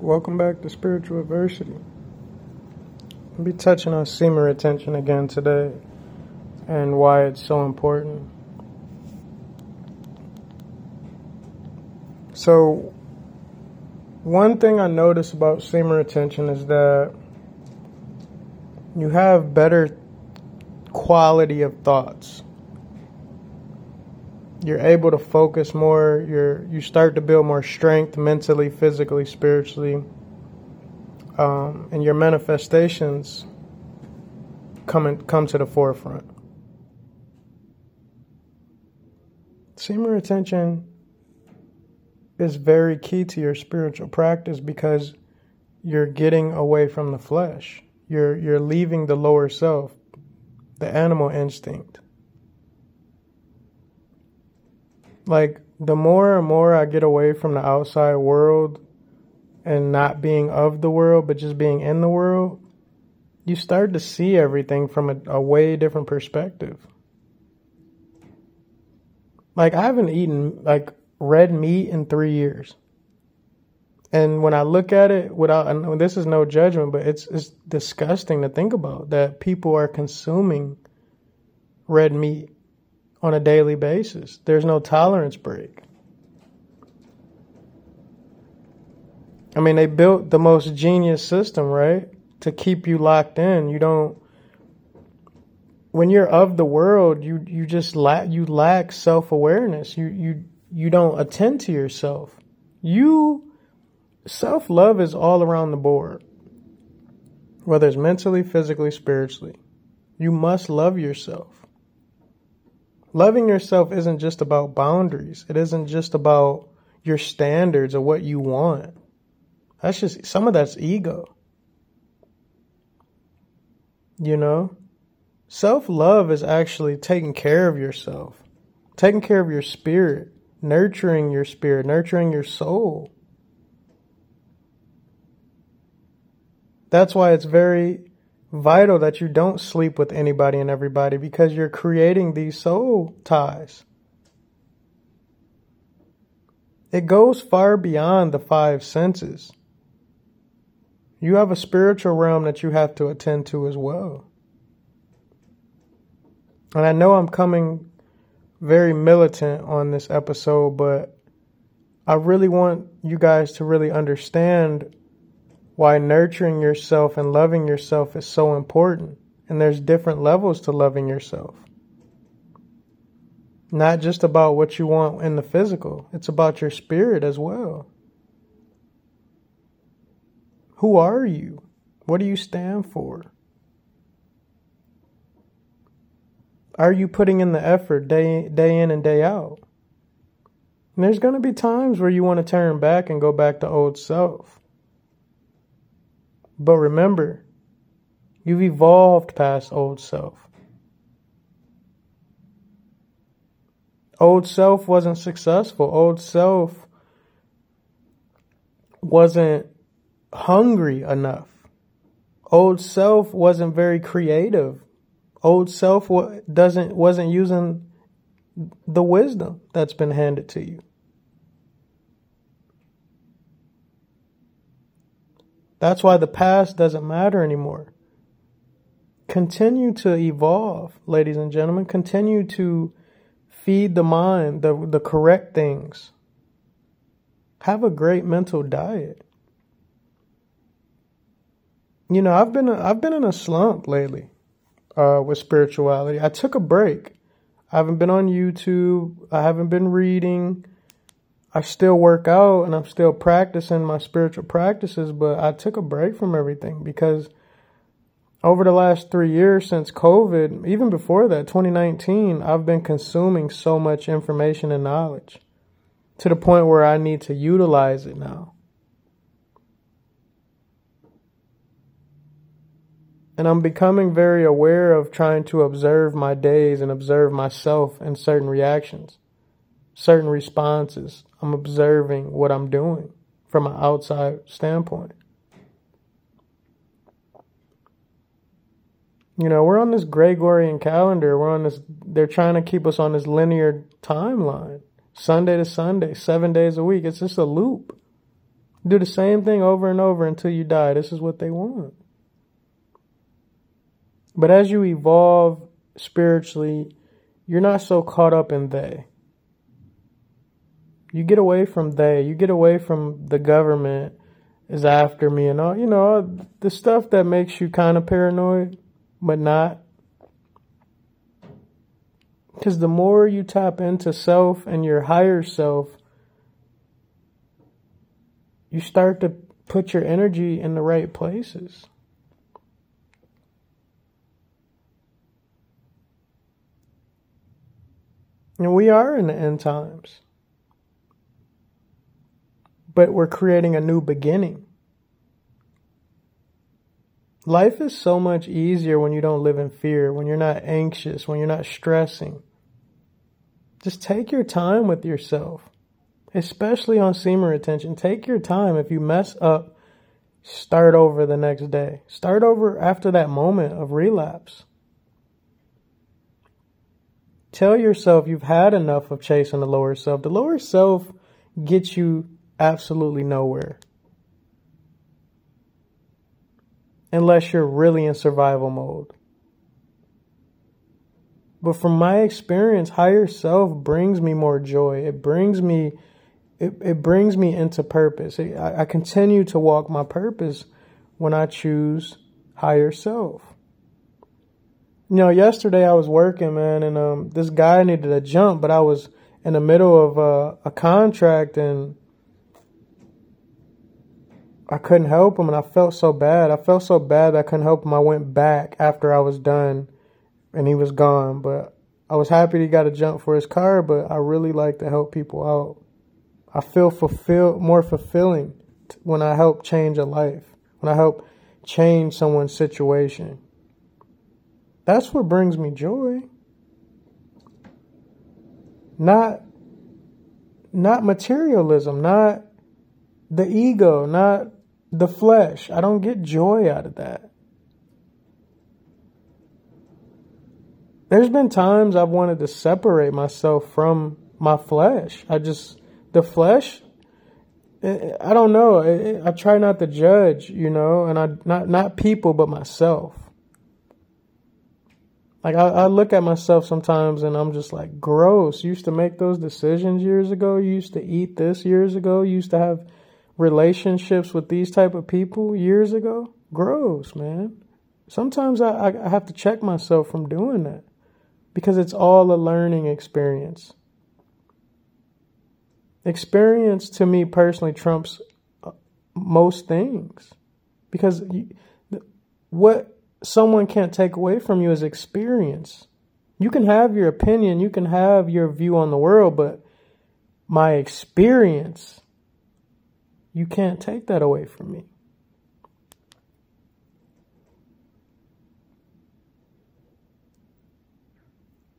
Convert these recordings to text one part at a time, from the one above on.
Welcome back to Spiritual Adversity. I'll be touching on semen retention again today and why it's so important. So, one thing I notice about semen retention is that you have better quality of thoughts. You're able to focus more, you're you start to build more strength mentally, physically, spiritually. Um, and your manifestations come in, come to the forefront. Semen retention is very key to your spiritual practice because you're getting away from the flesh. You're you're leaving the lower self, the animal instinct. Like the more and more I get away from the outside world and not being of the world but just being in the world, you start to see everything from a, a way different perspective. Like I haven't eaten like red meat in 3 years. And when I look at it without, and this is no judgment, but it's, it's disgusting to think about that people are consuming red meat on a daily basis. There's no tolerance break. I mean, they built the most genius system, right? To keep you locked in. You don't, when you're of the world, you, you just lack, you lack self awareness. You, you, you don't attend to yourself. You, Self love is all around the board, whether it's mentally, physically, spiritually. You must love yourself. Loving yourself isn't just about boundaries, it isn't just about your standards or what you want. That's just some of that's ego. You know? Self love is actually taking care of yourself, taking care of your spirit, nurturing your spirit, nurturing your soul. That's why it's very vital that you don't sleep with anybody and everybody because you're creating these soul ties. It goes far beyond the five senses. You have a spiritual realm that you have to attend to as well. And I know I'm coming very militant on this episode, but I really want you guys to really understand why nurturing yourself and loving yourself is so important. And there's different levels to loving yourself. Not just about what you want in the physical, it's about your spirit as well. Who are you? What do you stand for? Are you putting in the effort day, day in and day out? And there's going to be times where you want to turn back and go back to old self. But remember, you've evolved past old self. Old self wasn't successful. Old self wasn't hungry enough. Old self wasn't very creative. Old self doesn't wasn't using the wisdom that's been handed to you. That's why the past doesn't matter anymore. Continue to evolve, ladies and gentlemen. Continue to feed the mind the, the correct things. Have a great mental diet. You know, I've been I've been in a slump lately uh, with spirituality. I took a break. I haven't been on YouTube. I haven't been reading. I still work out and I'm still practicing my spiritual practices, but I took a break from everything because over the last three years since COVID, even before that, 2019, I've been consuming so much information and knowledge to the point where I need to utilize it now. And I'm becoming very aware of trying to observe my days and observe myself and certain reactions certain responses. I'm observing what I'm doing from an outside standpoint. You know, we're on this Gregorian calendar. We're on this, they're trying to keep us on this linear timeline. Sunday to Sunday, seven days a week. It's just a loop. Do the same thing over and over until you die. This is what they want. But as you evolve spiritually, you're not so caught up in they. You get away from they. You get away from the government is after me and all, you know, the stuff that makes you kind of paranoid, but not. Because the more you tap into self and your higher self, you start to put your energy in the right places. And we are in the end times. But we're creating a new beginning. Life is so much easier when you don't live in fear, when you're not anxious, when you're not stressing. Just take your time with yourself, especially on semen retention. Take your time. If you mess up, start over the next day. Start over after that moment of relapse. Tell yourself you've had enough of chasing the lower self. The lower self gets you absolutely nowhere. Unless you're really in survival mode. But from my experience, higher self brings me more joy. It brings me, it, it brings me into purpose. I, I continue to walk my purpose when I choose higher self. You know, yesterday I was working, man, and um, this guy needed a jump, but I was in the middle of uh, a contract and I couldn't help him, and I felt so bad. I felt so bad that I couldn't help him. I went back after I was done, and he was gone. But I was happy he got a jump for his car. But I really like to help people out. I feel fulfill more fulfilling when I help change a life. When I help change someone's situation. That's what brings me joy. Not not materialism, not the ego, not the flesh. I don't get joy out of that. There's been times I've wanted to separate myself from my flesh. I just, the flesh, eh, I don't know. Eh, I try not to judge, you know, and I, not, not people, but myself. Like I, I, look at myself sometimes and I'm just like, gross. You used to make those decisions years ago. You used to eat this years ago. You used to have relationships with these type of people years ago. Gross, man. Sometimes I, I have to check myself from doing that because it's all a learning experience. Experience to me personally trumps uh, most things because what someone can't take away from you is experience. You can have your opinion, you can have your view on the world, but my experience, you can't take that away from me.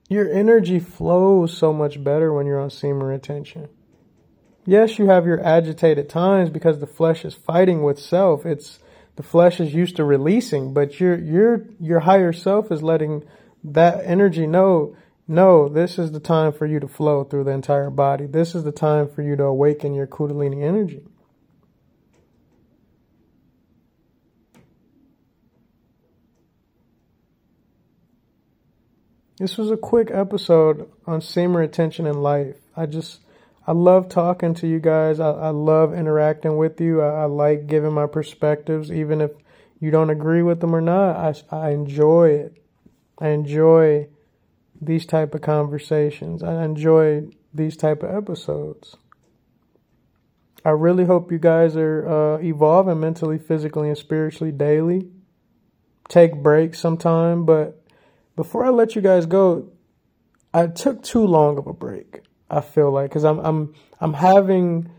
Your energy flows so much better when you're on semen retention. Yes, you have your agitated times because the flesh is fighting with self. It's the flesh is used to releasing, but your your your higher self is letting that energy know, no, this is the time for you to flow through the entire body. This is the time for you to awaken your kundalini energy. This was a quick episode on semen retention in life. I just I love talking to you guys. I, I love interacting with you. I, I, like giving my perspectives, even if you don't agree with them or not. I, I enjoy it. I enjoy these type of conversations. I enjoy these type of episodes. I really hope you guys are uh, evolving mentally, physically, and spiritually daily. Take breaks sometime, but before I let you guys go, I took too long of a break. I feel like because I'm I'm I'm having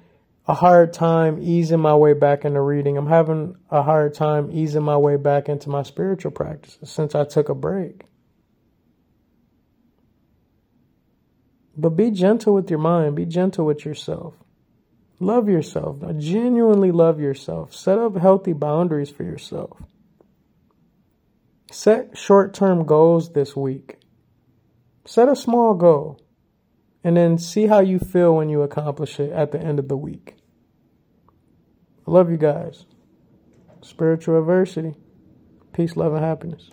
a hard time easing my way back into reading. I'm having a hard time easing my way back into my spiritual practices since I took a break. But be gentle with your mind. Be gentle with yourself. Love yourself. Genuinely love yourself. Set up healthy boundaries for yourself. Set short term goals this week. Set a small goal and then see how you feel when you accomplish it at the end of the week. I love you guys. Spiritual adversity. Peace, love, and happiness.